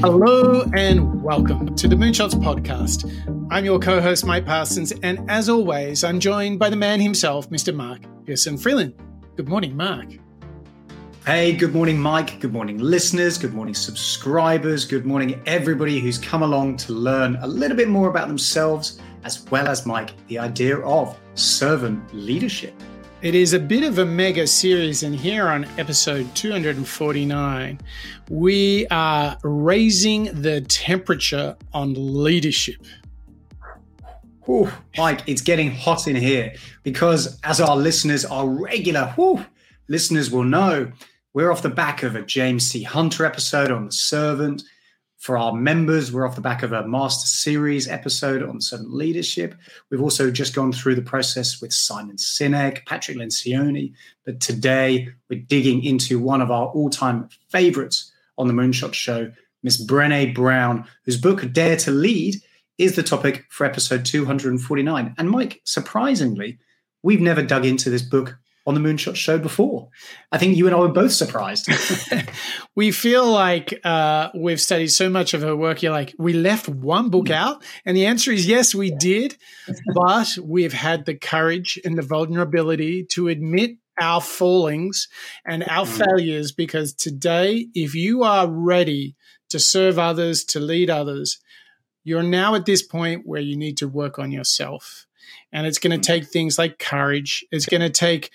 Hello and welcome to the Moonshots podcast. I'm your co host, Mike Parsons, and as always, I'm joined by the man himself, Mr. Mark Pearson Freeland. Good morning, Mark. Hey, good morning, Mike. Good morning, listeners. Good morning, subscribers. Good morning, everybody who's come along to learn a little bit more about themselves, as well as, Mike, the idea of servant leadership. It is a bit of a mega series, and here on episode 249, we are raising the temperature on leadership. Mike, it's getting hot in here because, as our listeners are regular whew, listeners will know, we're off the back of a James C. Hunter episode on the servant. For our members, we're off the back of a Master Series episode on servant leadership. We've also just gone through the process with Simon Sinek, Patrick Lencioni. But today, we're digging into one of our all time favorites on the Moonshot Show, Miss Brene Brown, whose book, Dare to Lead, is the topic for episode 249. And Mike, surprisingly, we've never dug into this book on the Moonshot Show before. I think you and I were both surprised. we feel like uh, we've studied so much of her work. You're like, we left one book out, and the answer is yes, we did, but we've had the courage and the vulnerability to admit our fallings and our hmm. failures. Because today, if you are ready to serve others, to lead others, you're now at this point where you need to work on yourself. And it's going to take things like courage. It's going to take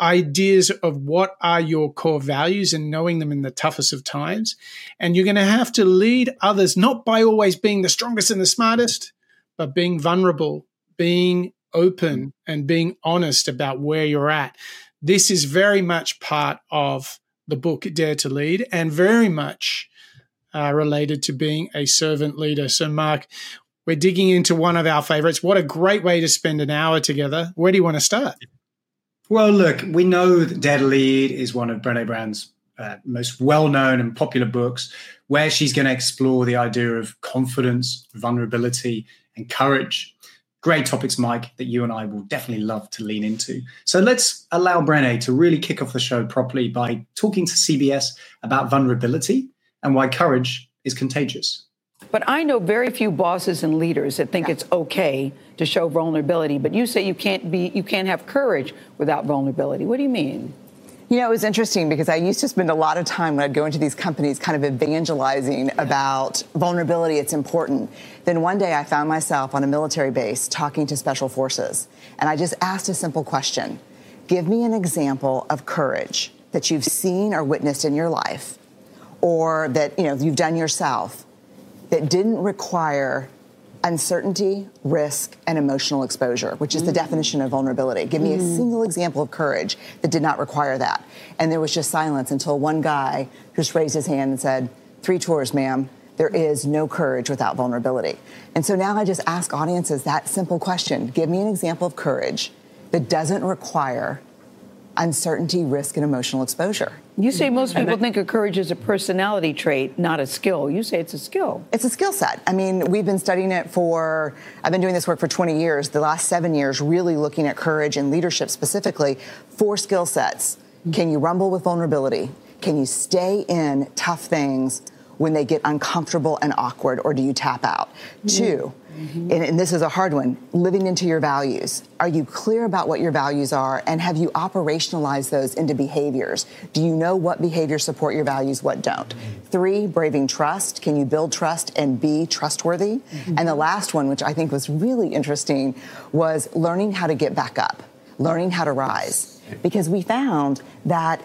ideas of what are your core values and knowing them in the toughest of times. And you're going to have to lead others, not by always being the strongest and the smartest, but being vulnerable, being open, and being honest about where you're at. This is very much part of the book Dare to Lead and very much uh, related to being a servant leader. So, Mark, we're digging into one of our favorites. What a great way to spend an hour together. Where do you want to start? Well, look, we know that to Lead is one of Brene Brown's uh, most well known and popular books, where she's going to explore the idea of confidence, vulnerability, and courage. Great topics, Mike, that you and I will definitely love to lean into. So let's allow Brene to really kick off the show properly by talking to CBS about vulnerability and why courage is contagious. But I know very few bosses and leaders that think yeah. it's okay to show vulnerability. But you say you can't be, you can't have courage without vulnerability. What do you mean? You know, it was interesting because I used to spend a lot of time when I'd go into these companies kind of evangelizing yeah. about vulnerability, it's important. Then one day I found myself on a military base talking to special forces. And I just asked a simple question Give me an example of courage that you've seen or witnessed in your life or that you know you've done yourself that didn't require uncertainty, risk, and emotional exposure, which is mm. the definition of vulnerability. Give me mm. a single example of courage that did not require that. And there was just silence until one guy just raised his hand and said, Three tours, ma'am. There is no courage without vulnerability. And so now I just ask audiences that simple question Give me an example of courage that doesn't require uncertainty, risk, and emotional exposure. You say most people think of courage as a personality trait, not a skill. You say it's a skill. It's a skill set. I mean, we've been studying it for, I've been doing this work for 20 years, the last seven years, really looking at courage and leadership specifically. Four skill sets. Can you rumble with vulnerability? Can you stay in tough things when they get uncomfortable and awkward, or do you tap out? Mm-hmm. Two, Mm-hmm. And, and, this is a hard one living into your values. Are you clear about what your values are and have you operationalized those into behaviors? Do you know what behaviors support your values, what don't? Mm-hmm. Three, braving trust. Can you build trust and be trustworthy? Mm-hmm. And the last one, which I think was really interesting, was learning how to get back up, learning how to rise. Because we found that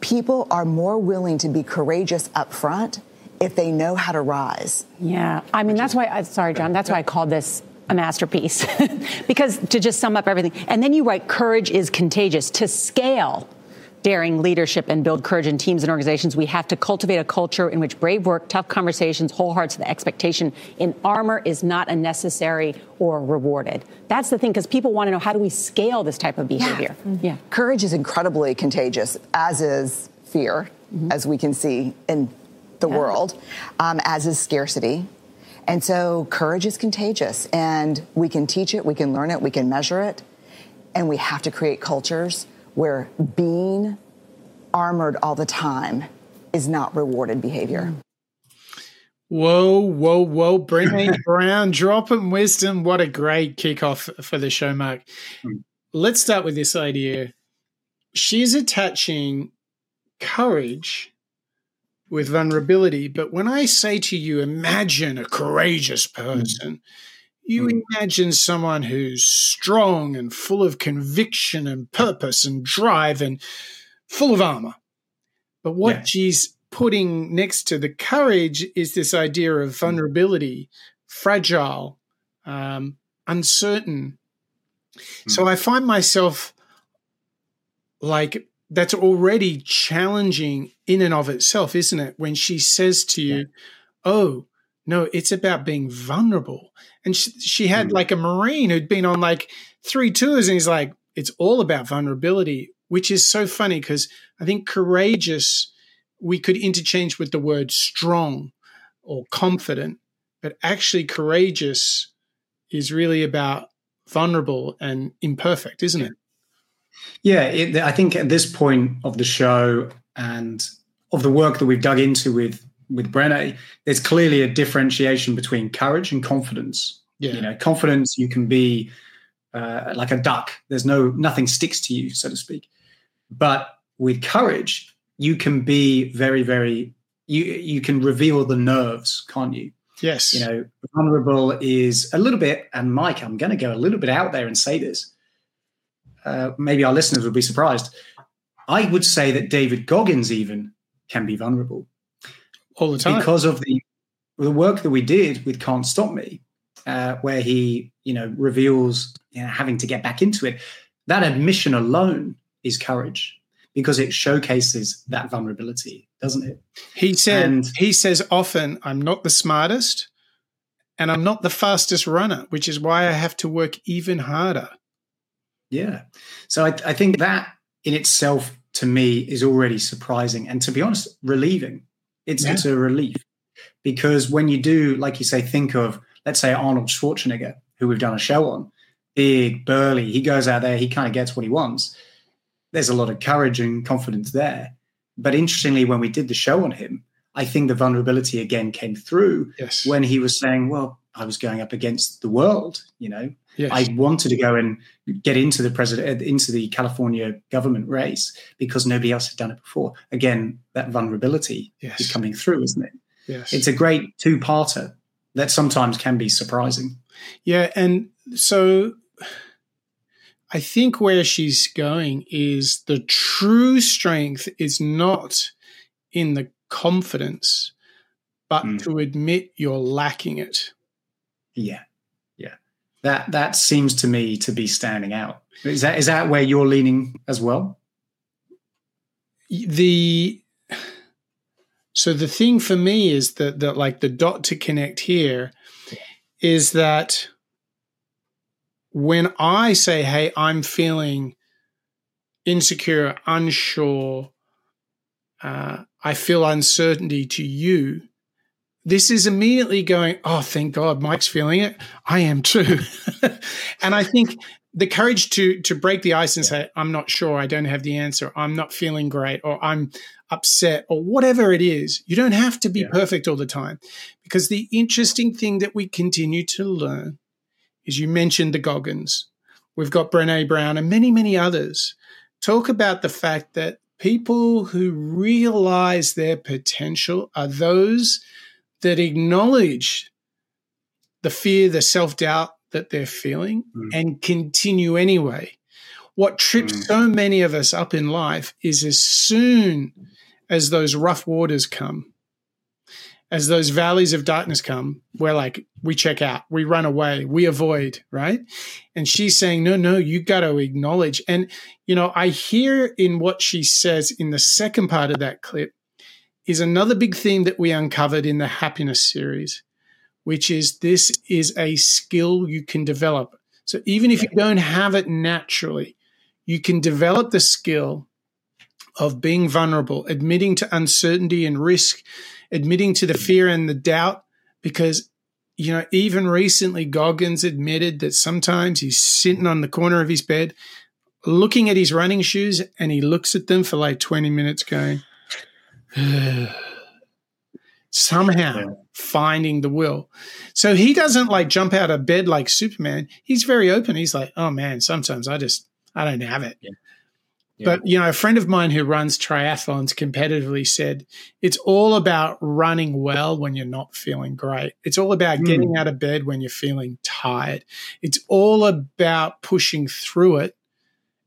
people are more willing to be courageous up front if they know how to rise. Yeah. I mean, that's why, I, sorry, John, that's why I called this a masterpiece. because to just sum up everything, and then you write courage is contagious. To scale daring leadership and build courage in teams and organizations, we have to cultivate a culture in which brave work, tough conversations, whole hearts, the expectation in armor is not unnecessary or rewarded. That's the thing, because people want to know how do we scale this type of behavior? Yeah. yeah. Courage is incredibly contagious, as is fear, mm-hmm. as we can see in the yeah. world, um, as is scarcity. And so courage is contagious, and we can teach it, we can learn it, we can measure it, and we have to create cultures where being armored all the time is not rewarded behavior. Whoa, whoa, whoa. Brittany Brown dropping wisdom. What a great kickoff for the show, Mark. Mm. Let's start with this idea. She's attaching courage with vulnerability. But when I say to you, imagine a courageous person, you mm. imagine someone who's strong and full of conviction and purpose and drive and full of armor. But what yeah. she's putting next to the courage is this idea of mm. vulnerability, fragile, um, uncertain. Mm. So I find myself like that's already challenging in and of itself, isn't it? When she says to you, yeah. Oh, no, it's about being vulnerable. And she, she had mm. like a Marine who'd been on like three tours and he's like, it's all about vulnerability, which is so funny because I think courageous we could interchange with the word strong or confident, but actually courageous is really about vulnerable and imperfect, isn't it? Yeah, it, I think at this point of the show and of the work that we've dug into with with Brené, there's clearly a differentiation between courage and confidence. Yeah. You know, confidence you can be uh, like a duck. There's no nothing sticks to you, so to speak. But with courage, you can be very, very you you can reveal the nerves, can't you? Yes. You know, vulnerable is a little bit, and Mike, I'm going to go a little bit out there and say this. Uh, maybe our listeners would be surprised. I would say that David Goggins even can be vulnerable all the time because of the the work that we did with Can't Stop Me, uh, where he you know reveals you know, having to get back into it. That admission alone is courage because it showcases that vulnerability, doesn't it? He said and, he says often, I'm not the smartest and I'm not the fastest runner, which is why I have to work even harder. Yeah. So I, I think that in itself to me is already surprising and to be honest, relieving. It's yeah. it's a relief. Because when you do, like you say, think of let's say Arnold Schwarzenegger, who we've done a show on, big, burly, he goes out there, he kind of gets what he wants there's a lot of courage and confidence there. But interestingly, when we did the show on him, I think the vulnerability again came through yes. when he was saying, "Well, I was going up against the world. You know, yes. I wanted to go and get into the president, into the California government race because nobody else had done it before." Again, that vulnerability yes. is coming through, isn't it? Yes, it's a great two-parter that sometimes can be surprising. Yeah, and so I think where she's going is the true strength is not in the confidence, but mm. to admit you're lacking it. Yeah. Yeah. That that seems to me to be standing out. Is that is that where you're leaning as well? The so the thing for me is that that like the dot to connect here is that when I say, hey, I'm feeling insecure, unsure, uh, I feel uncertainty to you, this is immediately going, oh, thank God, Mike's feeling it. I am too. and I think the courage to to break the ice and say, I'm not sure, I don't have the answer, I'm not feeling great, or I'm upset, or whatever it is. You don't have to be yeah. perfect all the time. Because the interesting thing that we continue to learn is you mentioned the Goggins. We've got Brene Brown and many, many others. Talk about the fact that people who realize their potential are those that acknowledge the fear, the self doubt that they're feeling mm. and continue anyway. What trips mm. so many of us up in life is as soon as those rough waters come, as those valleys of darkness come, we're like, we check out, we run away, we avoid, right? And she's saying, no, no, you got to acknowledge. And, you know, I hear in what she says in the second part of that clip is another big theme that we uncovered in the happiness series, which is this is a skill you can develop. So even if you don't have it naturally, you can develop the skill of being vulnerable, admitting to uncertainty and risk admitting to the fear and the doubt because you know even recently Goggins admitted that sometimes he's sitting on the corner of his bed looking at his running shoes and he looks at them for like 20 minutes going somehow yeah. finding the will. So he doesn't like jump out of bed like Superman. He's very open. He's like, oh man, sometimes I just I don't have it. Yeah. Yeah. But you know, a friend of mine who runs triathlons competitively said it's all about running well when you're not feeling great. It's all about mm. getting out of bed when you're feeling tired. It's all about pushing through it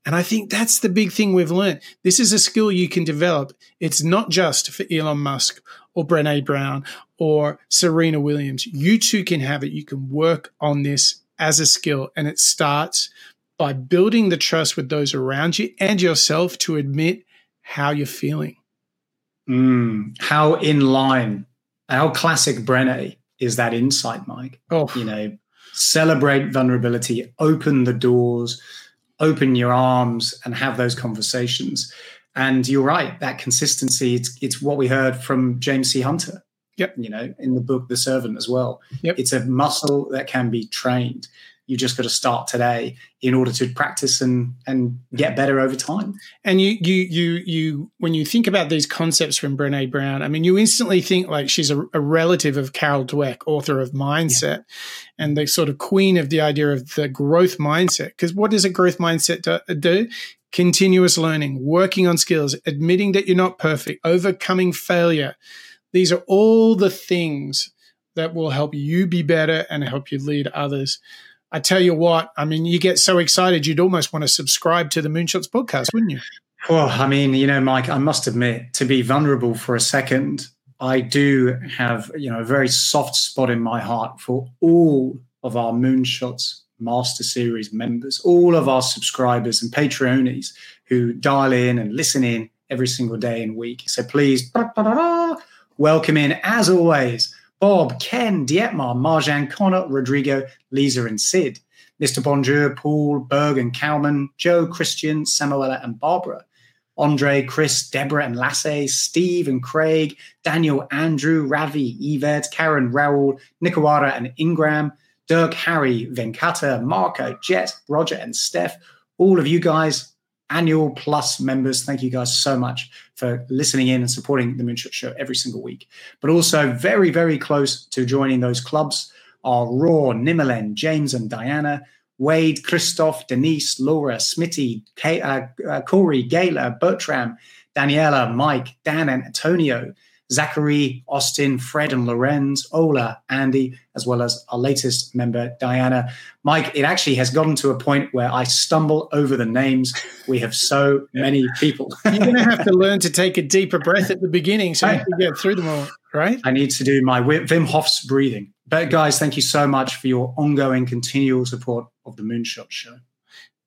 and I think that's the big thing we've learned. This is a skill you can develop. It's not just for Elon Musk or Brene Brown or Serena Williams. You too can have it. You can work on this as a skill. And it starts by building the trust with those around you and yourself to admit how you're feeling. Mm, how in line, how classic Brene is that insight, Mike? Oh, you know, celebrate vulnerability, open the doors open your arms and have those conversations. And you're right, that consistency, it's it's what we heard from James C. Hunter. Yep. You know, in the book The Servant as well. Yep. It's a muscle that can be trained. You just got to start today in order to practice and and get better over time. And you you you you when you think about these concepts from Brene Brown, I mean, you instantly think like she's a, a relative of Carol Dweck, author of Mindset, yeah. and the sort of queen of the idea of the growth mindset. Because what does a growth mindset do? Continuous learning, working on skills, admitting that you're not perfect, overcoming failure. These are all the things that will help you be better and help you lead others. I tell you what, I mean, you get so excited, you'd almost want to subscribe to the Moonshots podcast, wouldn't you? Well, I mean, you know, Mike, I must admit, to be vulnerable for a second, I do have, you know, a very soft spot in my heart for all of our Moonshots Master Series members, all of our subscribers and Patreonies who dial in and listen in every single day and week. So please, welcome in, as always, Bob, Ken, Dietmar, Marjan, Connor, Rodrigo, Lisa, and Sid, Mr. Bonjour, Paul, Berg, and Kalman, Joe, Christian, Samuela, and Barbara, Andre, Chris, Deborah, and Lasse, Steve and Craig, Daniel, Andrew, Ravi, Yvette, Karen, Raoul, Nikawara, and Ingram, Dirk, Harry, Venkata, Marco, Jet, Roger, and Steph. All of you guys, annual plus members, thank you guys so much for listening in and supporting the Moonshot Show every single week. But also very, very close to joining those clubs are Raw, Nimelen, James and Diana, Wade, Christoph, Denise, Laura, Smitty, Kay, uh, uh, Corey, Gayla, Bertram, Daniela, Mike, Dan, and Antonio. Zachary, Austin, Fred, and Lorenz, Ola, Andy, as well as our latest member, Diana. Mike, it actually has gotten to a point where I stumble over the names. We have so many people. You're going to have to learn to take a deeper breath at the beginning so you can get through them all, right? I need to do my Wim Hof's breathing. But guys, thank you so much for your ongoing, continual support of the Moonshot Show.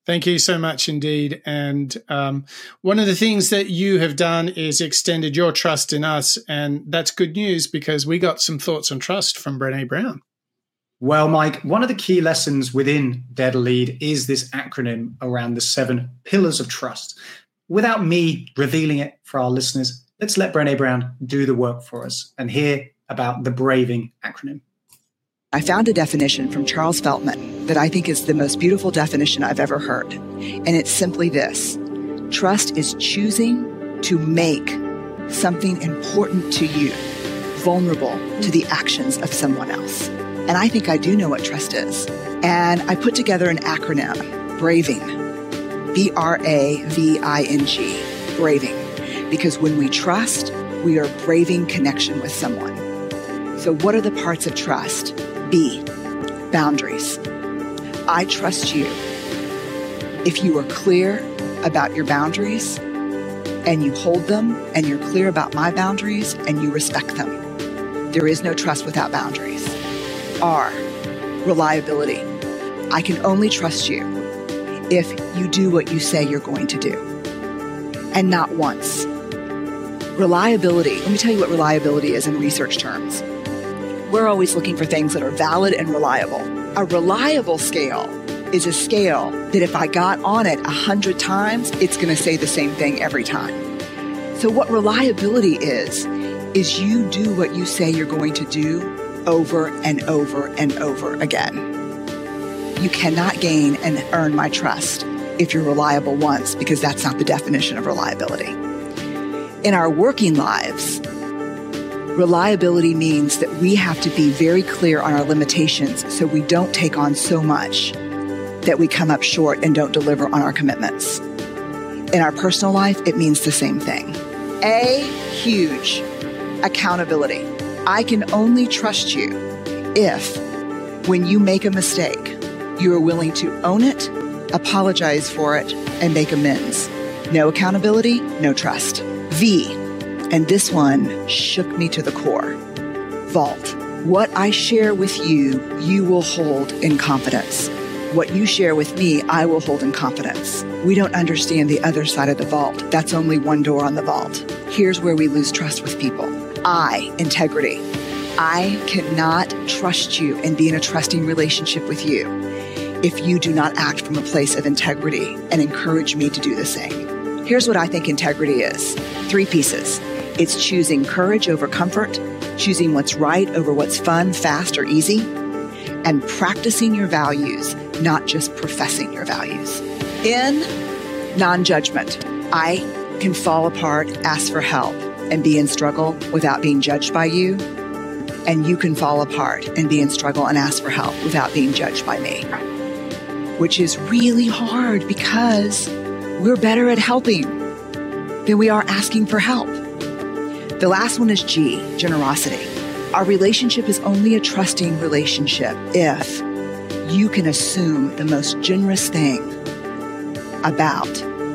Thank you so much indeed. And um, one of the things that you have done is extended your trust in us. And that's good news because we got some thoughts on trust from Brene Brown. Well, Mike, one of the key lessons within to Lead is this acronym around the seven pillars of trust. Without me revealing it for our listeners, let's let Brene Brown do the work for us and hear about the Braving acronym. I found a definition from Charles Feltman that I think is the most beautiful definition I've ever heard. And it's simply this trust is choosing to make something important to you vulnerable to the actions of someone else. And I think I do know what trust is. And I put together an acronym Braving, B R A V I N G, Braving. Because when we trust, we are braving connection with someone. So, what are the parts of trust? B, boundaries. I trust you. If you are clear about your boundaries and you hold them and you're clear about my boundaries and you respect them, there is no trust without boundaries. R, reliability. I can only trust you if you do what you say you're going to do. And not once. Reliability. Let me tell you what reliability is in research terms we're always looking for things that are valid and reliable. A reliable scale is a scale that if I got on it a hundred times, it's going to say the same thing every time. So what reliability is, is you do what you say you're going to do over and over and over again. You cannot gain and earn my trust if you're reliable once because that's not the definition of reliability. In our working lives, reliability means that we have to be very clear on our limitations so we don't take on so much that we come up short and don't deliver on our commitments. In our personal life, it means the same thing. A, huge accountability. I can only trust you if, when you make a mistake, you are willing to own it, apologize for it, and make amends. No accountability, no trust. V, and this one shook me to the core. Vault. What I share with you, you will hold in confidence. What you share with me, I will hold in confidence. We don't understand the other side of the vault. That's only one door on the vault. Here's where we lose trust with people. I, integrity. I cannot trust you and be in a trusting relationship with you if you do not act from a place of integrity and encourage me to do the same. Here's what I think integrity is three pieces it's choosing courage over comfort, choosing what's right over what's fun, fast, or easy, and practicing your values, not just professing your values. In non judgment, I can fall apart, ask for help and be in struggle without being judged by you. And you can fall apart and be in struggle and ask for help without being judged by me. Which is really hard because we're better at helping than we are asking for help. The last one is G, generosity. Our relationship is only a trusting relationship if you can assume the most generous thing about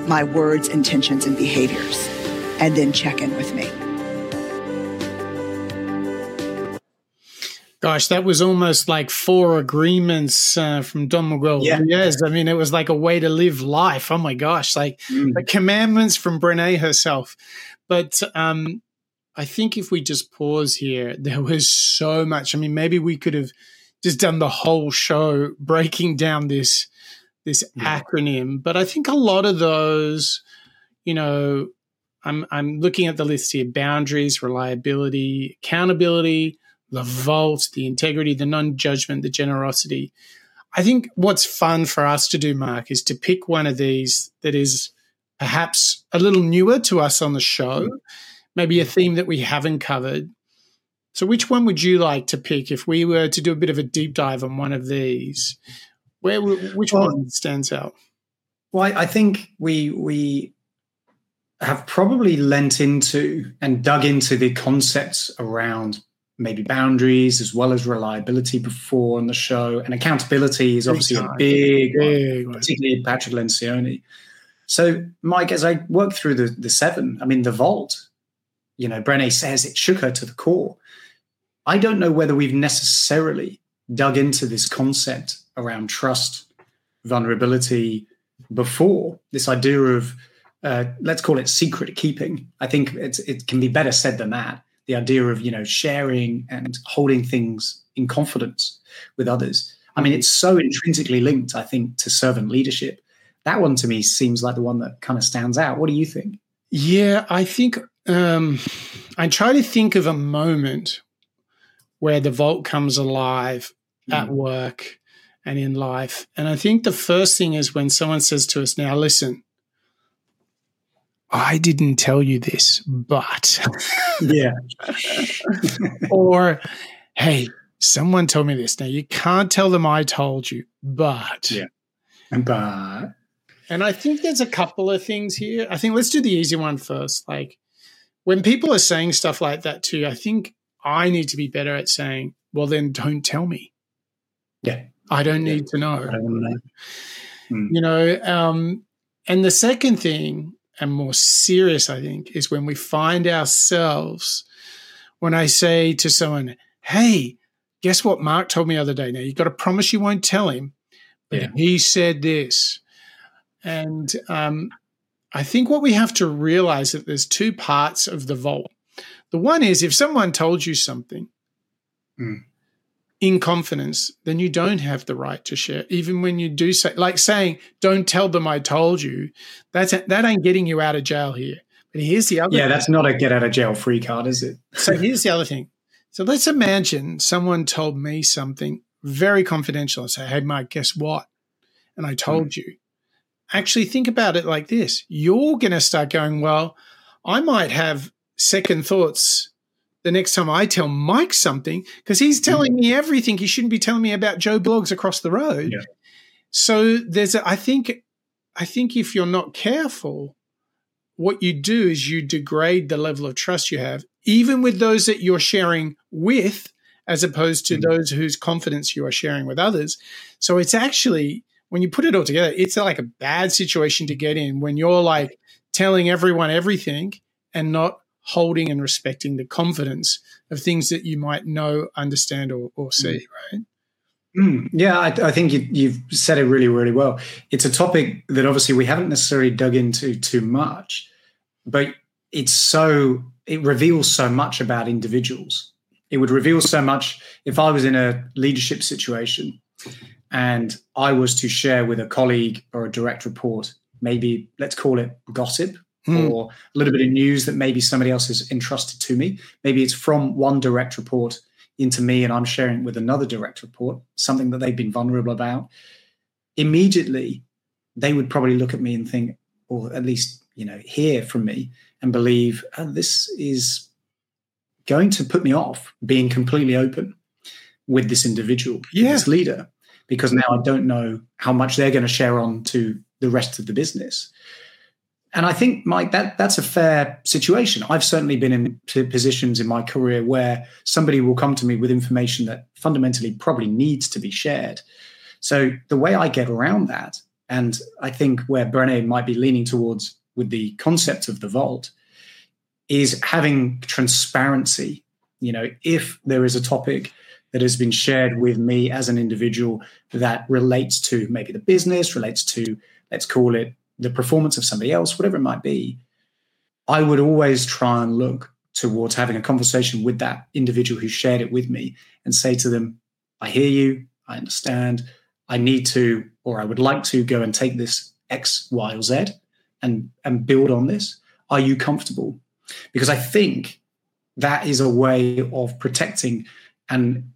my words, intentions, and behaviors and then check in with me. Gosh, that was almost like four agreements uh, from Don Miguel Yeah. Ruiz. I mean, it was like a way to live life. Oh my gosh, like Mm. the commandments from Brene herself. But um, I think if we just pause here, there was so much. I mean, maybe we could have just done the whole show breaking down this this Yeah. acronym. But I think a lot of those, you know, I'm I'm looking at the list here: boundaries, reliability, accountability, the vault, the integrity, the non-judgment, the generosity. I think what's fun for us to do, Mark, is to pick one of these that is perhaps a little newer to us on the show, mm. Maybe a theme that we haven't covered. So, which one would you like to pick if we were to do a bit of a deep dive on one of these? Where which Well- one stands out? Well, I I think we we have probably lent into and dug into the concepts around maybe boundaries as well as reliability before on the show, and accountability is obviously a big, Big one. particularly Patrick Lencioni. So, Mike, as I work through the the seven, I mean the vault. You know, Brené says it shook her to the core. I don't know whether we've necessarily dug into this concept around trust, vulnerability before. This idea of uh, let's call it secret keeping. I think it can be better said than that. The idea of you know sharing and holding things in confidence with others. I mean, it's so intrinsically linked. I think to servant leadership. That one to me seems like the one that kind of stands out. What do you think? Yeah, I think um, I try to think of a moment where the vault comes alive at work and in life. And I think the first thing is when someone says to us, now listen, I didn't tell you this, but, Yeah, or hey, someone told me this. Now you can't tell them I told you, but. Yeah. but And I think there's a couple of things here. I think let's do the easy one first. Like when people are saying stuff like that too, I think I need to be better at saying, well, then don't tell me. yeah, I don't Yeah. need to know. Know. You know, um, and the second thing, and more serious, I think, is when we find ourselves when I say to someone, hey, guess what Mark told me the other day? Now, you've got to promise you won't tell him, but Yeah. he said this. And um, I think what we have to realize that there's two parts of the vault. The one is if someone told you something Mm. in confidence, then you don't have the right to share. Even when you do say, like saying, "Don't tell them I told you," that's that ain't getting you out of jail here. But here's the other. Yeah, thing. that's not a get out of jail free card, is it? So here's the other thing. So let's imagine someone told me something very confidential and say, Hey, Mike, guess what? And I told you. Actually, think about it like this you're going to start going, Well, I might have second thoughts the next time I tell Mike something because he's telling me everything he shouldn't be telling me about Joe Bloggs across the road. Yeah. So there's, a, I think, I think if you're not careful, what you do is you degrade the level of trust you have, even with those that you're sharing with, as opposed to mm-hmm. those whose confidence you are sharing with others. So it's actually, when you put it all together, it's like a bad situation to get in when you're like telling everyone everything and not holding and respecting the confidence of things that you might know, understand, or, or see, mm. right? Mm, yeah, I, I think you, have said it really, really well. It's a topic that obviously we haven't necessarily dug into too much, but it's so, it reveals so much about individuals. It would reveal so much if I was in a leadership situation and I was to share with a colleague or a direct report, maybe let's call it gossip mm. or a little bit of news that maybe somebody else has entrusted to me. Maybe it's from one direct report into me and I'm sharing it with another direct report, something that they've been vulnerable about. Immediately, they would probably look at me and think, or at least, you know, hear from me and believe oh, this is going to put me off being completely open with this individual, yeah. this leader, because now I don't know how much they're going to share on to the rest of the business and I think, Mike, that that's a fair situation. I've certainly been in positions in my career where somebody will come to me with information that fundamentally probably needs to be shared. So the way I get around that, and I think where Brené might be leaning towards with the concept of the vault, is having transparency. You know, if there is a topic that has been shared with me as an individual that relates to maybe the business, relates to, let's call it the performance of somebody else, whatever it might be, I would always try and look towards having a conversation with that individual who shared it with me and say to them, I hear you, I understand, I need to, or I would like to go and take this X, Y, or Z and, and build on this. Are you comfortable? Because I think that is a way of protecting and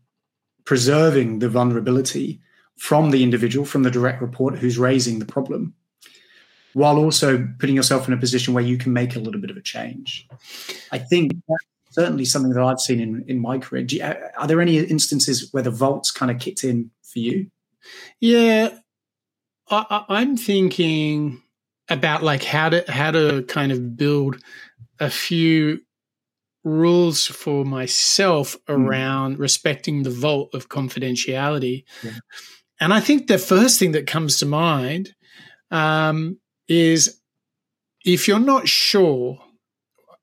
preserving the vulnerability from the individual, from the direct report who's raising the problem while also putting yourself in a position where you can make a little bit of a change. I think certainly something that I've seen in, in my career. You, uh, are there any instances where the vaults kind of kicked in for you? Yeah, I, I'm thinking about like how to how to kind of build a few rules for myself hmm. around mm. respecting the vault of confidentiality. Yeah. And I think the first thing that comes to mind um, is if you're not sure,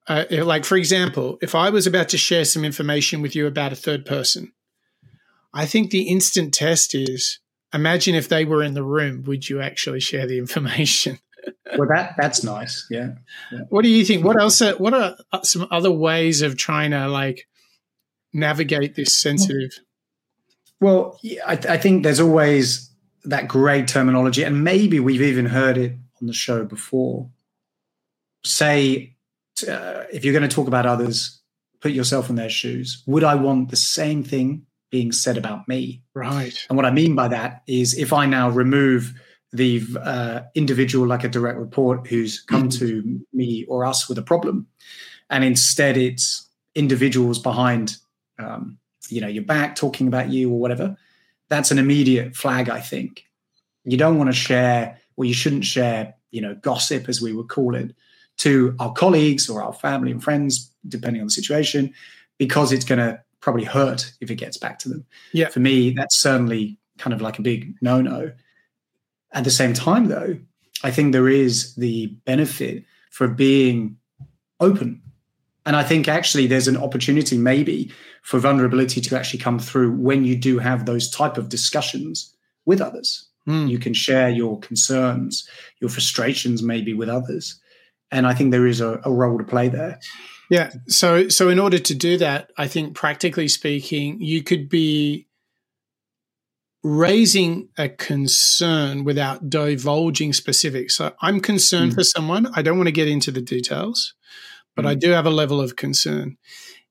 uh, like for example, if I was about to share some information with you about a third person, I think the instant test is imagine if they were in the room, would you actually share the information? Well, that that's nice. Yeah. yeah. What do you think? What else? Are, what are some other ways of trying to like navigate this sensitive? Well, I, I think there's always that grey terminology, and maybe we've even heard it on the show before. Say, uh, if you're going to talk about others, put yourself in their shoes. Would I want the same thing being said about me? Right. And what I mean by that is if I now remove the uh, individual, like a direct report, who's come mm. to me or us with a problem, and instead it's individuals behind, um, you know, your back talking about you or whatever, that's an immediate flag. I think you don't want to share or you shouldn't share, you know, gossip as we would call it to our colleagues or our family and friends, depending on the situation, because it's going to probably hurt if it gets back to them. Yeah. For me, that's certainly kind of like a big no-no. At the same time, though, I think there is the benefit for being open. And I think actually there's an opportunity maybe for vulnerability to actually come through when you do have those type of discussions with others. Mm. You can share your concerns, your frustrations, maybe with others. And I think there is a, a role to play there. Yeah. So, so in order to do that, I think practically speaking, you could be raising a concern without divulging specifics. So I'm concerned mm. for someone. I don't want to get into the details, but mm. I do have a level of concern.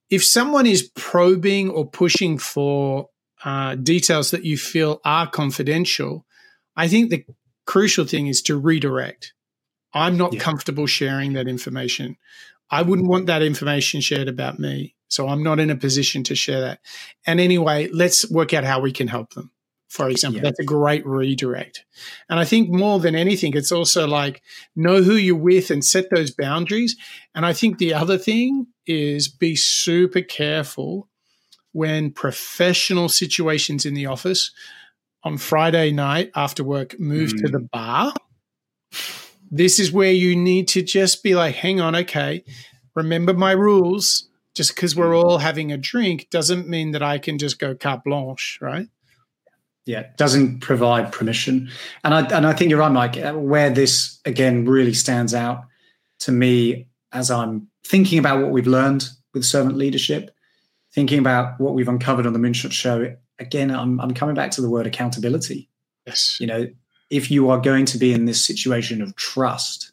If someone is probing or pushing for uh, details that you feel are confidential, I think the crucial thing is to redirect. I'm not yeah. comfortable sharing that information. I wouldn't want that information shared about me. So I'm not in a position to share that. And anyway, let's work out how we can help them. For example, yeah. that's a great redirect. And I think more than anything, it's also like know who you're with and set those boundaries. And I think the other thing is be super careful when professional situations in the office on Friday night after work move mm. to the bar. This is where you need to just be like, hang on, okay, remember my rules. Just because we're all having a drink doesn't mean that I can just go carte blanche, right? Yeah, doesn't provide permission. And I and I think you're right, Mike. Uh, where this again really stands out to me as I'm thinking about what we've learned with servant leadership, thinking about what we've uncovered on the Moonshot Show. Again, I'm I'm coming back to the word accountability. Yes. You know, if you are going to be in this situation of trust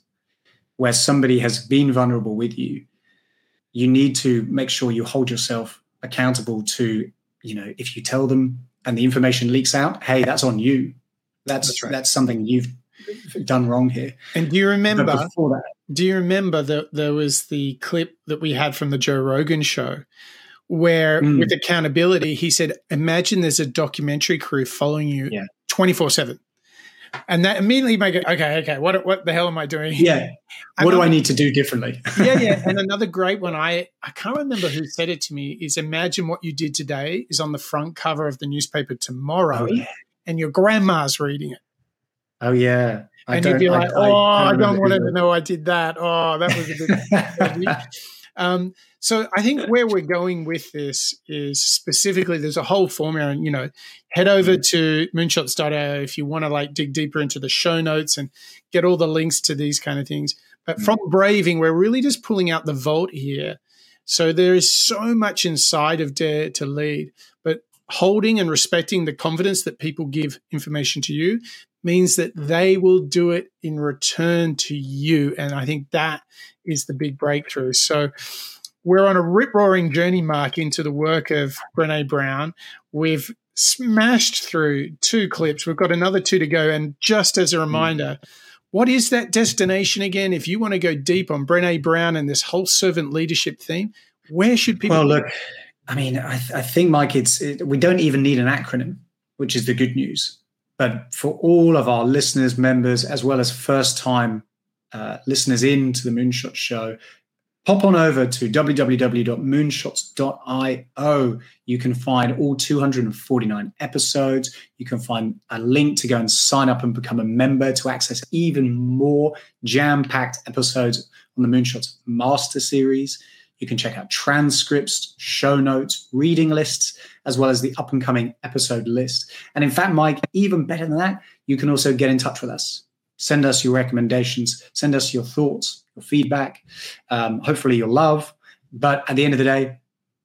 where somebody has been vulnerable with you, you need to make sure you hold yourself accountable to, you know, if you tell them and the information leaks out, hey, that's on you. That's that's, right. that's something you've done wrong here. And do you remember that, do you remember that there was the clip that we had from the Joe Rogan show where mm. with accountability he said imagine there's a documentary crew following you 24 7 and that immediately make it okay okay what what the hell am i doing? Yeah. What do i need to do differently? Yeah yeah. And another great one i i can't remember who said it to me is imagine what you did today is on the front cover of the newspaper tomorrow oh, yeah. and your grandma's reading it. Oh yeah. I and you'd be like I, oh i, I don't want to know i did that. Oh that was a bit um, so I think where we're going with this is specifically there's a whole formula, and you know, head over mm-hmm. to moonshots.io if you want to like dig deeper into the show notes and get all the links to these kind of things. But from mm-hmm. braving, we're really just pulling out the vault here. So there is so much inside of Dare to Lead, but holding and respecting the confidence that people give information to you means that they will do it in return to you. And I think that is the big breakthrough. So we're on a rip roaring journey, Mark, into the work of Brene Brown. We've smashed through two clips. We've got another two to go. And just as a reminder, what is that destination again? If you want to go deep on Brene Brown and this whole servant leadership theme, where should people? Well, look, I mean, I, th- I think, Mike, it's it, we don't even need an acronym, which is the good news. But for all of our listeners, members, as well as first-time uh, listeners into the Moonshot Show, pop on over to www.moonshots.io. You can find all 249 episodes. You can find a link to go and sign up and become a member to access even more jam packed episodes on the Moonshots Master Series. You can check out transcripts, show notes, reading lists, as well as the up and coming episode list. And in fact, Mike, even better than that, you can also get in touch with us. Send us your recommendations, send us your thoughts, your feedback, um, hopefully your love. But at the end of the day,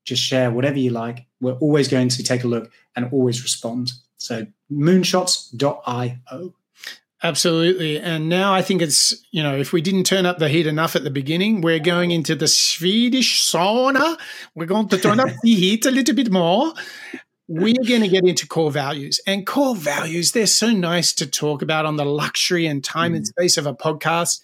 just share whatever you like. We're always going to take a look and always respond. So moonshots.io. Absolutely. And now I think it's, you know, if we didn't turn up the heat enough at the beginning, we're going into the Swedish sauna. We're going to turn up the heat a little bit more we are going to get into core values and core values they're so nice to talk about on the luxury and time mm. and space of a podcast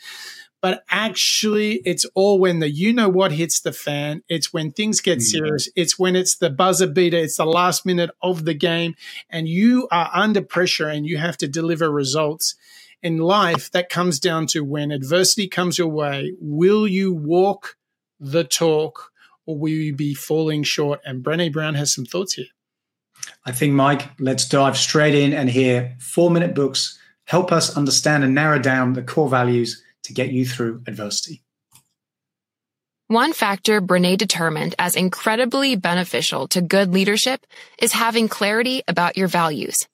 but actually it's all when the you know what hits the fan. It's when things get mm. serious. It's when it's the buzzer beater. It's the last minute of the game. And you are under pressure and you have to deliver results in life that comes down to when adversity comes your way will you walk the talk or will you be falling short? And Brene Brown has some thoughts here. I think, Mike, let's dive straight in and hear four minute books. Help us understand and narrow down the core values to get you through adversity. One factor Brene determined as incredibly beneficial to good leadership is having clarity about your values.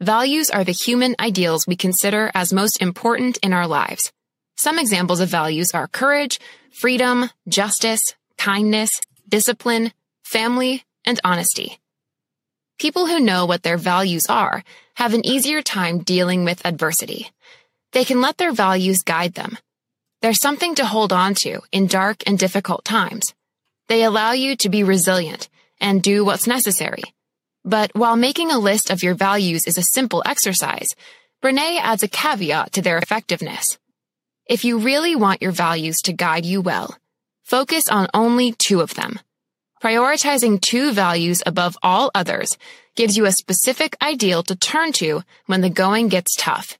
Values are the human ideals we consider as most important in our lives. Some examples of values are courage, freedom, justice, kindness, discipline, family, and honesty. People who know what their values are have an easier time dealing with adversity. They can let their values guide them. They're something to hold on to in dark and difficult times. They allow you to be resilient and do what's necessary. But while making a list of your values is a simple exercise, Brene adds a caveat to their effectiveness. If you really want your values to guide you well, focus on only two of them. Prioritizing two values above all others gives you a specific ideal to turn to when the going gets tough.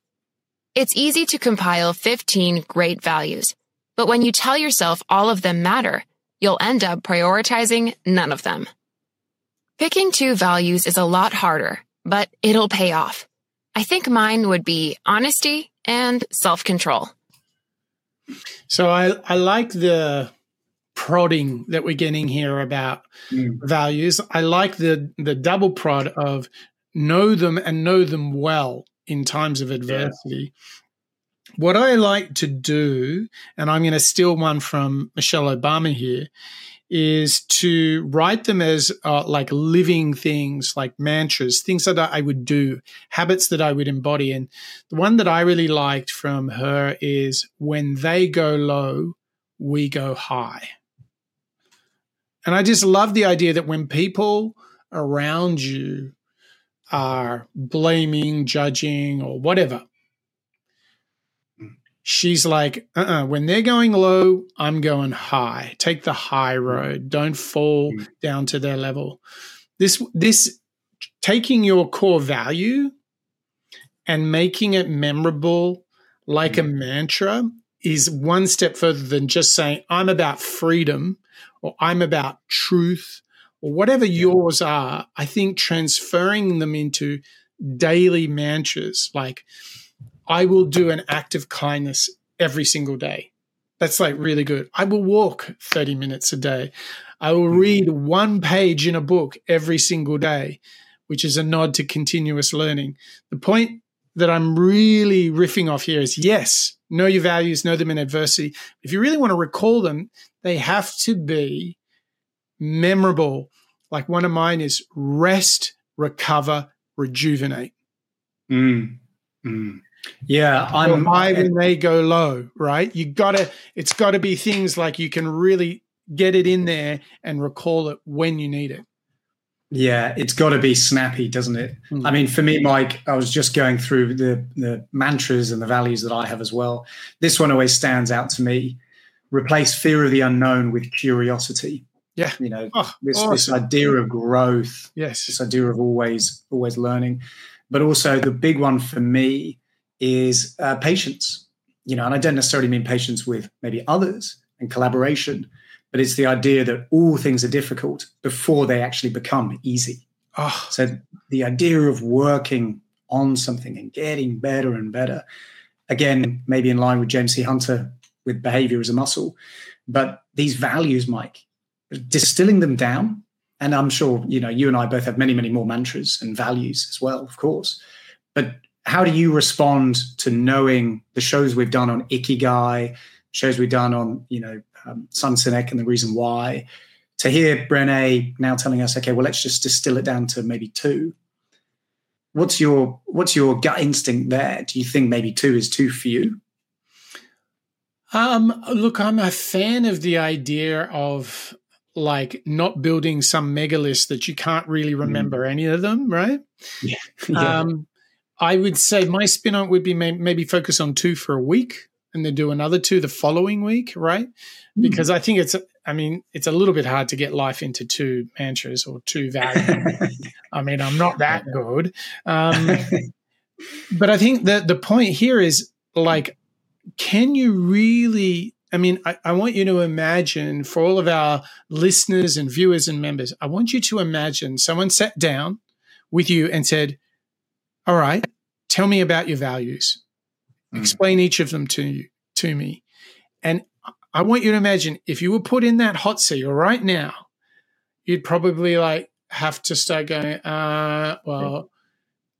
It's easy to compile 15 great values, but when you tell yourself all of them matter, you'll end up prioritizing none of them. Picking two values is a lot harder, but it'll pay off. I think mine would be honesty and self-control. So I, I like the prodding that we're getting here about mm. values. I like the the double prod of know them and know them well in times of adversity. Yeah. What I like to do, and I'm going to steal one from Michelle Obama here, is to write them as uh, like living things, like mantras, things that I would do, habits that I would embody. And the one that I really liked from her is when they go low, we go high. And I just love the idea that when people around you are blaming, judging, or whatever, she's like, uh uh-uh. when they're going low, I'm going high. Take the high road. Don't fall mm. down to their level. This, this, taking your core value and making it memorable like a mm. mantra is one step further than just saying, I'm about freedom or I'm about truth or whatever yours are. I think transferring them into daily mantras like, I will do an act of kindness every single day. That's like really good. I will walk 30 minutes a day. I will mm-hmm. read one page in a book every single day, which is a nod to continuous learning. The point that I'm really riffing off here is yes, know your values, know them in adversity. If you really want to recall them, they have to be memorable. Like one of mine is rest, recover, rejuvenate. Mm. Mm. Yeah, I'm high when they go low, right? You gotta it's gotta be things like you can really get it in there and recall it when you need it. Yeah, it's got to be snappy, doesn't it? Mm. I mean, for me, Mike, I was just going through the the mantras and the values that I have as well. This one always stands out to me. Replace fear of the unknown with curiosity. Yeah, you know oh, this awesome. this idea of growth. Yes, this idea of always always learning, but also the big one for me is uh, patience. You know, and I don't necessarily mean patience with maybe others and collaboration, but it's the idea that all things are difficult before they actually become easy. Oh. So the idea of working on something and getting better and better, again, maybe in line with James C. Hunter with behavior as a muscle, but these values, Mike, distilling them down. And I'm sure, you know, you and I both have many, many more mantras and values as well, of course. But how do you respond to knowing the shows we've done on Ikigai, shows we've done on, you know, um, Simon Sinek and the reason why, to hear Brené now telling us, okay, well, let's just distill it down to maybe two. What's your what's your gut instinct there? Do you think maybe two is too few? Um, look, I'm a fan of the idea of like not building some mega list that you can't really mm. remember mm. any of them, right? Yeah. yeah. Um, I would say my spin on would be may- maybe focus on two for a week and then do another two the following week, right? Mm. Because I think it's, I mean, it's a little bit hard to get life into two mantras or two values. I mean, I'm not that good. Um, but I think that the point here is like, can you really I mean, I, I, want you to imagine for all of our listeners and viewers and members, I want you to imagine someone sat down with you and said, all right, tell me about your values. Mm. Explain each of them to you, to me. And I want you to imagine if you were put in that hot seat right now, you'd probably like have to start going, uh, well,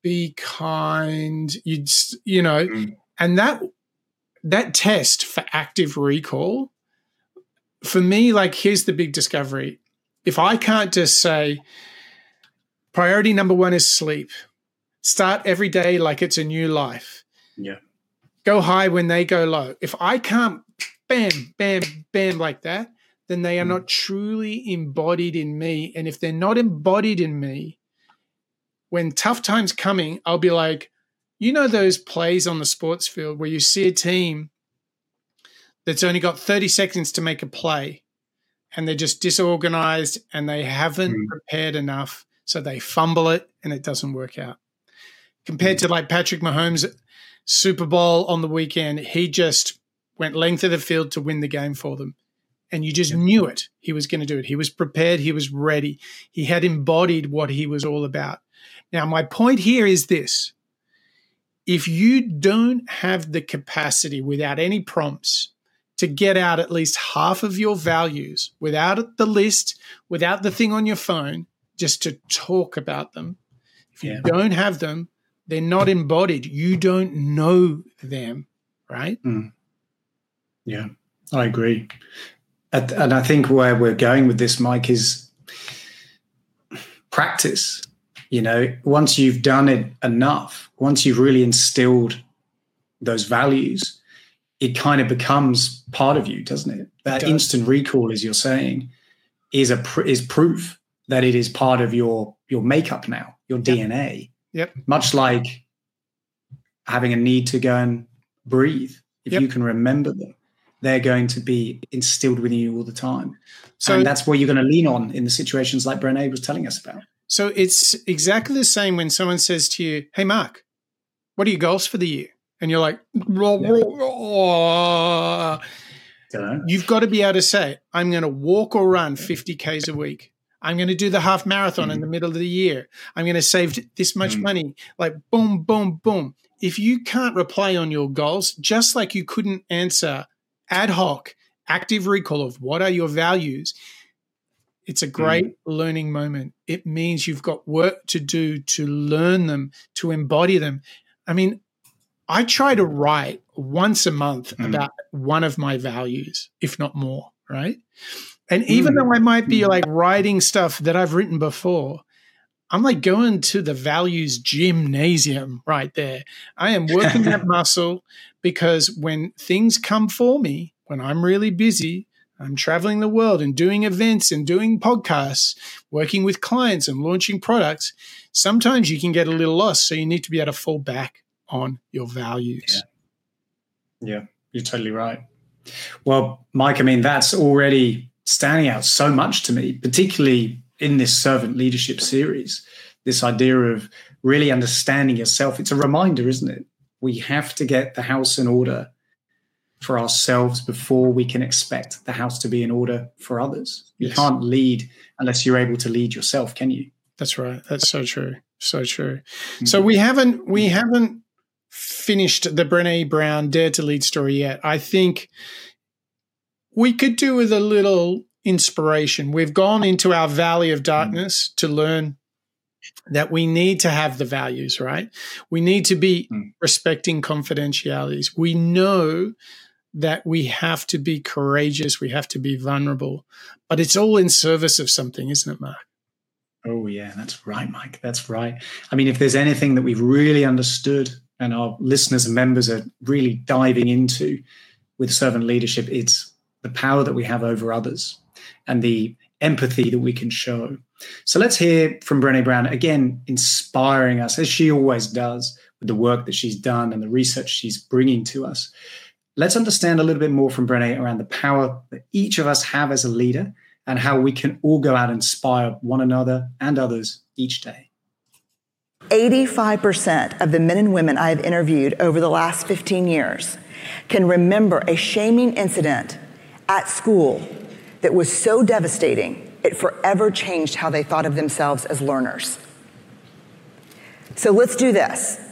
be kind. You'd, you know, mm. and that, that test for active recall, for me, like, here's the big discovery. If I can't just say, priority number one is sleep, Start every day like it's a new life. Yeah. Go high when they go low. If I can't bam, bam, bam like that, then they are mm. not truly embodied in me. And if they're not embodied in me, when tough times coming, I'll be like, you know those plays on the sports field where you see a team that's only got 30 seconds to make a play and they're just disorganized and they haven't mm. prepared enough. So they fumble it and it doesn't work out. Compared to like Patrick Mahomes Super Bowl on the weekend, he just went length of the field to win the game for them. And you just knew it. He was going to do it. He was prepared. He was ready. He had embodied what he was all about. Now, my point here is this if you don't have the capacity without any prompts to get out at least half of your values without the list, without the thing on your phone, just to talk about them, if you yeah. don't have them, they're not embodied. You don't know them, right? Mm. Yeah, I agree. And I think where we're going with this, Mike, is practice. You know, once you've done it enough, once you've really instilled those values, it kind of becomes part of you, doesn't it? That it instant recall, as you're saying, is a pr- is proof that it is part of your your makeup now, your yep. DNA. Yep. Much like having a need to go and breathe. If yep. you can remember them, they're going to be instilled within you all the time. So and that's what you're going to lean on in the situations like Brene was telling us about. So it's exactly the same when someone says to you, Hey, Mark, what are your goals for the year? And you're like, oh. you've got to be able to say, I'm going to walk or run 50 Ks a week. I'm going to do the half marathon mm. in the middle of the year. I'm going to save this much mm. money. Like, boom, boom, boom. If you can't reply on your goals, just like you couldn't answer ad hoc active recall of what are your values, it's a great mm. learning moment. It means you've got work to do to learn them, to embody them. I mean, I try to write once a month mm. about one of my values, if not more, right? And even mm. though I might be mm. like writing stuff that I've written before, I'm like going to the values gymnasium right there. I am working that muscle because when things come for me, when I'm really busy, I'm traveling the world and doing events and doing podcasts, working with clients and launching products. Sometimes you can get a little lost. So you need to be able to fall back on your values. Yeah, yeah you're totally right. Well, Mike, I mean, that's already standing out so much to me, particularly in this servant leadership series. This idea of really understanding yourself. It's a reminder, isn't it? We have to get the house in order for ourselves before we can expect the house to be in order for others. You yes. can't lead unless you're able to lead yourself, can you? That's right. That's so true. So true. Mm-hmm. So we haven't we haven't finished the Brene Brown Dare to Lead story yet. I think we could do with a little inspiration. We've gone into our valley of darkness mm. to learn that we need to have the values, right? We need to be mm. respecting confidentialities. We know that we have to be courageous, we have to be vulnerable, but it's all in service of something, isn't it, Mark? Oh, yeah, that's right, Mike. That's right. I mean, if there's anything that we've really understood and our listeners and members are really diving into with servant leadership, it's the power that we have over others and the empathy that we can show. So let's hear from Brene Brown again, inspiring us as she always does with the work that she's done and the research she's bringing to us. Let's understand a little bit more from Brene around the power that each of us have as a leader and how we can all go out and inspire one another and others each day. 85% of the men and women I have interviewed over the last 15 years can remember a shaming incident at school that was so devastating, it forever changed how they thought of themselves as learners. So let's do this.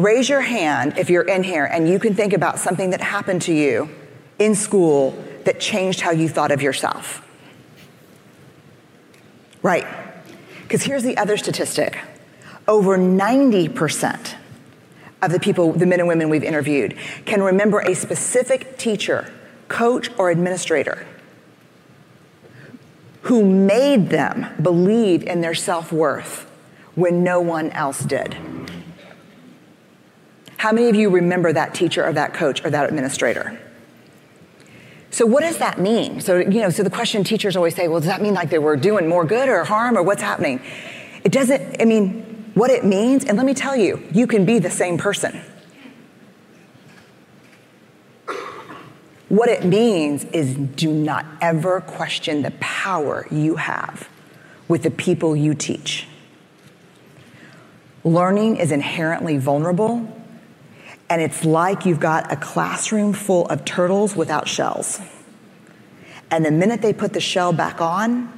Raise your hand if you're in here and you can think about something that happened to you in school that changed how you thought of yourself. Right. Because here's the other statistic over 90% of the people, the men and women we've interviewed, can remember a specific teacher, coach, or administrator who made them believe in their self worth when no one else did. How many of you remember that teacher or that coach or that administrator? So what does that mean? So, you know, so the question teachers always say, well, does that mean like they were doing more good or harm or what's happening? It doesn't, I mean, what it means, and let me tell you, you can be the same person. What it means is do not ever question the power you have with the people you teach. Learning is inherently vulnerable, and it's like you've got a classroom full of turtles without shells. And the minute they put the shell back on,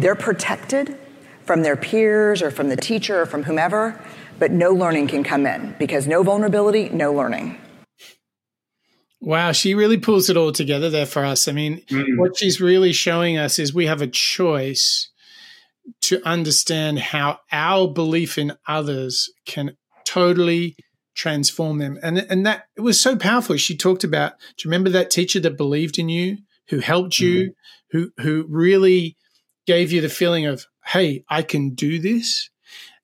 they're protected from their peers or from the teacher or from whomever, but no learning can come in because no vulnerability, no learning. Wow, she really pulls it all together there for us. I mean, mm-hmm. what she's really showing us is we have a choice to understand how our belief in others can totally transform them. And and that it was so powerful. She talked about, do you remember that teacher that believed in you, who helped you, mm-hmm. who who really gave you the feeling of, hey, I can do this?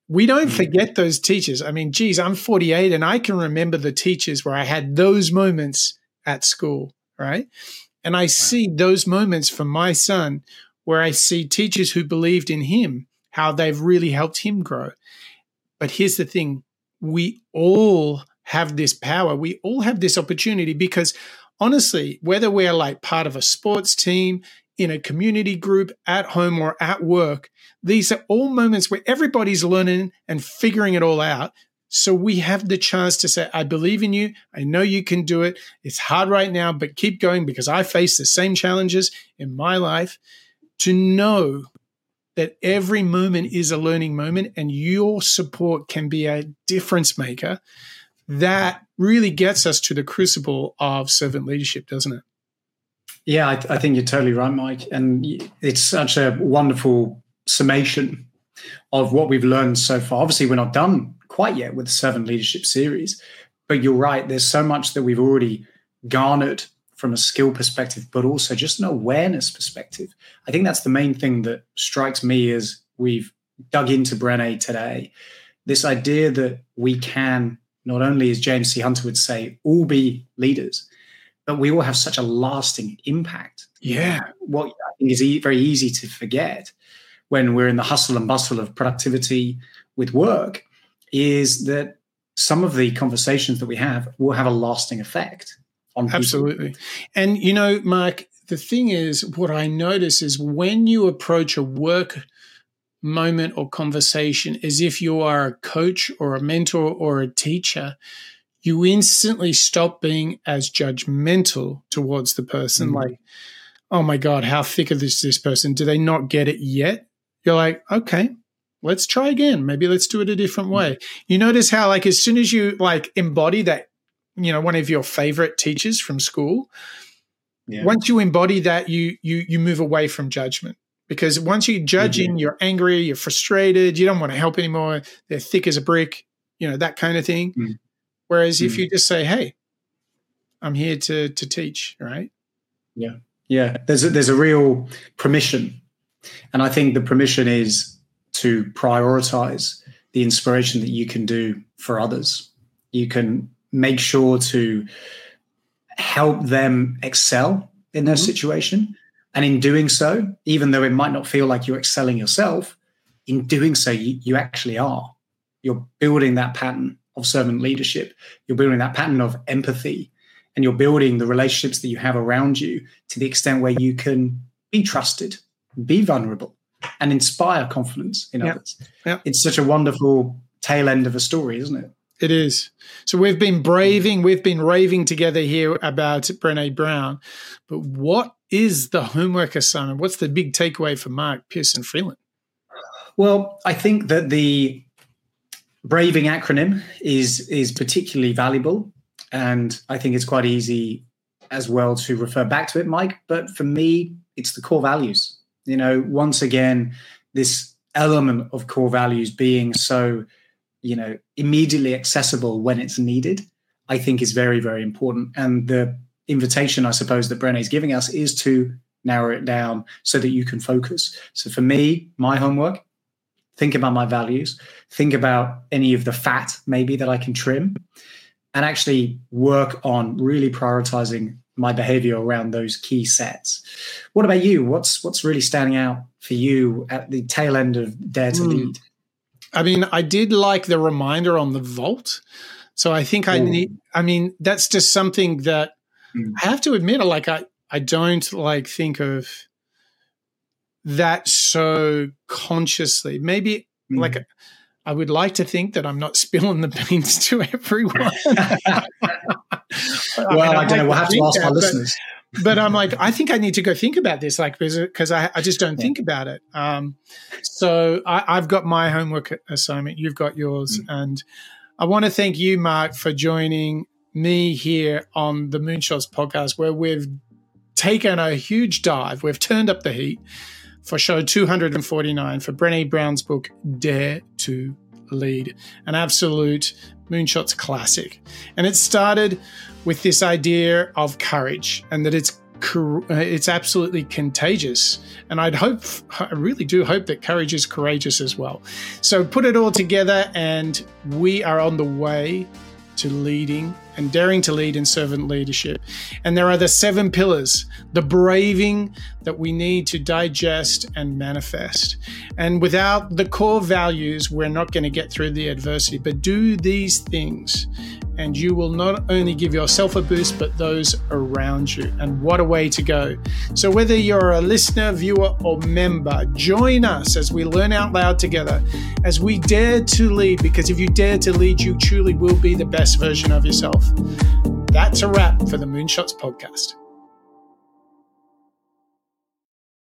We don't mm-hmm. forget those teachers. I mean, geez, I'm 48 and I can remember the teachers where I had those moments at school, right? And I see those moments for my son where I see teachers who believed in him, how they've really helped him grow. But here's the thing we all have this power, we all have this opportunity because honestly, whether we're like part of a sports team, in a community group, at home, or at work, these are all moments where everybody's learning and figuring it all out. So we have the chance to say, I believe in you. I know you can do it. It's hard right now, but keep going because I face the same challenges in my life. To know that every moment is a learning moment and your support can be a difference maker, that really gets us to the crucible of servant leadership, doesn't it? Yeah, I, I think you're totally right, Mike. And it's such a wonderful summation of what we've learned so far. Obviously, we're not done quite yet with the servant leadership series, but you're right. There's so much that we've already garnered from a skill perspective, but also just an awareness perspective. I think that's the main thing that strikes me as we've dug into Brene today. This idea that we can not only, as James C. Hunter would say, all be leaders, but we all have such a lasting impact. Yeah. What I think is e- very easy to forget when we're in the hustle and bustle of productivity with work is that some of the conversations that we have will have a lasting effect. Absolutely. And, you know, Mark, the thing is, what I notice is when you approach a work moment or conversation as if you are a coach or a mentor or a teacher, you instantly stop being as judgmental towards the person. Mm-hmm. Like, oh my God, how thick is this, this person? Do they not get it yet? You're like, okay, let's try again. Maybe let's do it a different way. You notice how, like, as soon as you like embody that, you know, one of your favorite teachers from school, yeah. once you embody that, you you you move away from judgment because once you're judging, mm-hmm. you're angry, you're frustrated, you don't want to help anymore. They're thick as a brick, you know, that kind of thing. Mm-hmm. Whereas mm-hmm. if you just say, "Hey, I'm here to to teach," right? Yeah, yeah. There's a, there's a real permission, and I think the permission is to prioritize the inspiration that you can do for others. You can make sure to help them excel in their mm-hmm. situation. And in doing so, even though it might not feel like you're excelling yourself, in doing so, you, you actually are. You're building that pattern of servant leadership. You're building that pattern of empathy and you're building the relationships that you have around you to the extent where you can be trusted, be vulnerable, and inspire confidence in others. It's such a wonderful tail end of a story, isn't it? It is. So we've been braving, we've been raving together here about Brene Brown. But what is the homework assignment? What's the big takeaway for Mark Pearson Freeland? Well, I think that the braving acronym is is particularly valuable, and I think it's quite easy as well to refer back to it, Mike. But for me, it's the core values you know, once again, this element of core values being so, you know, immediately accessible when it's needed, I think is very, very important. And the invitation, I suppose, that Brené is giving us is to narrow it down so that you can focus. So for me, my homework, think about my values, think about any of the fat maybe that I can trim, and actually work on really prioritizing my behavior around those key sets. What about you? What's what's really standing out for you at the tail end of Dare to mm. Lead? I mean, I did like the reminder on the vault. So I think I need I mean, that's just something that mm. I have to admit, like I, I don't like think of that so consciously. Maybe mm. like I would like to think that I'm not spilling the beans to everyone. well, I, mean, I don't know. We'll have to ask our listeners. But I'm like, I think I need to go think about this, like, because I, I just don't yeah. think about it. Um, so I, have got my homework assignment. You've got yours, mm. and I want to thank you, Mark, for joining me here on the Moonshots podcast, where we've taken a huge dive. We've turned up the heat for show 249 for Brene Brown's book, Dare to Lead, an absolute Moonshots classic. And it started with this idea of courage and that it's uh, it's absolutely contagious. And I'd hope, I really do hope that courage is courageous as well. So put it all together, and we are on the way to leading and daring to lead in servant leadership. And there are the seven pillars, the braving that we need to digest and manifest. And without the core values, we're not going to get through the adversity. But do these things, and you will not only give yourself a boost, but those around you. And what a way to go! So, whether you're a listener, viewer, or member, join us as we learn out loud together, as we dare to lead, because if you dare to lead, you truly will be the best version of yourself. That's a wrap for the Moonshots podcast.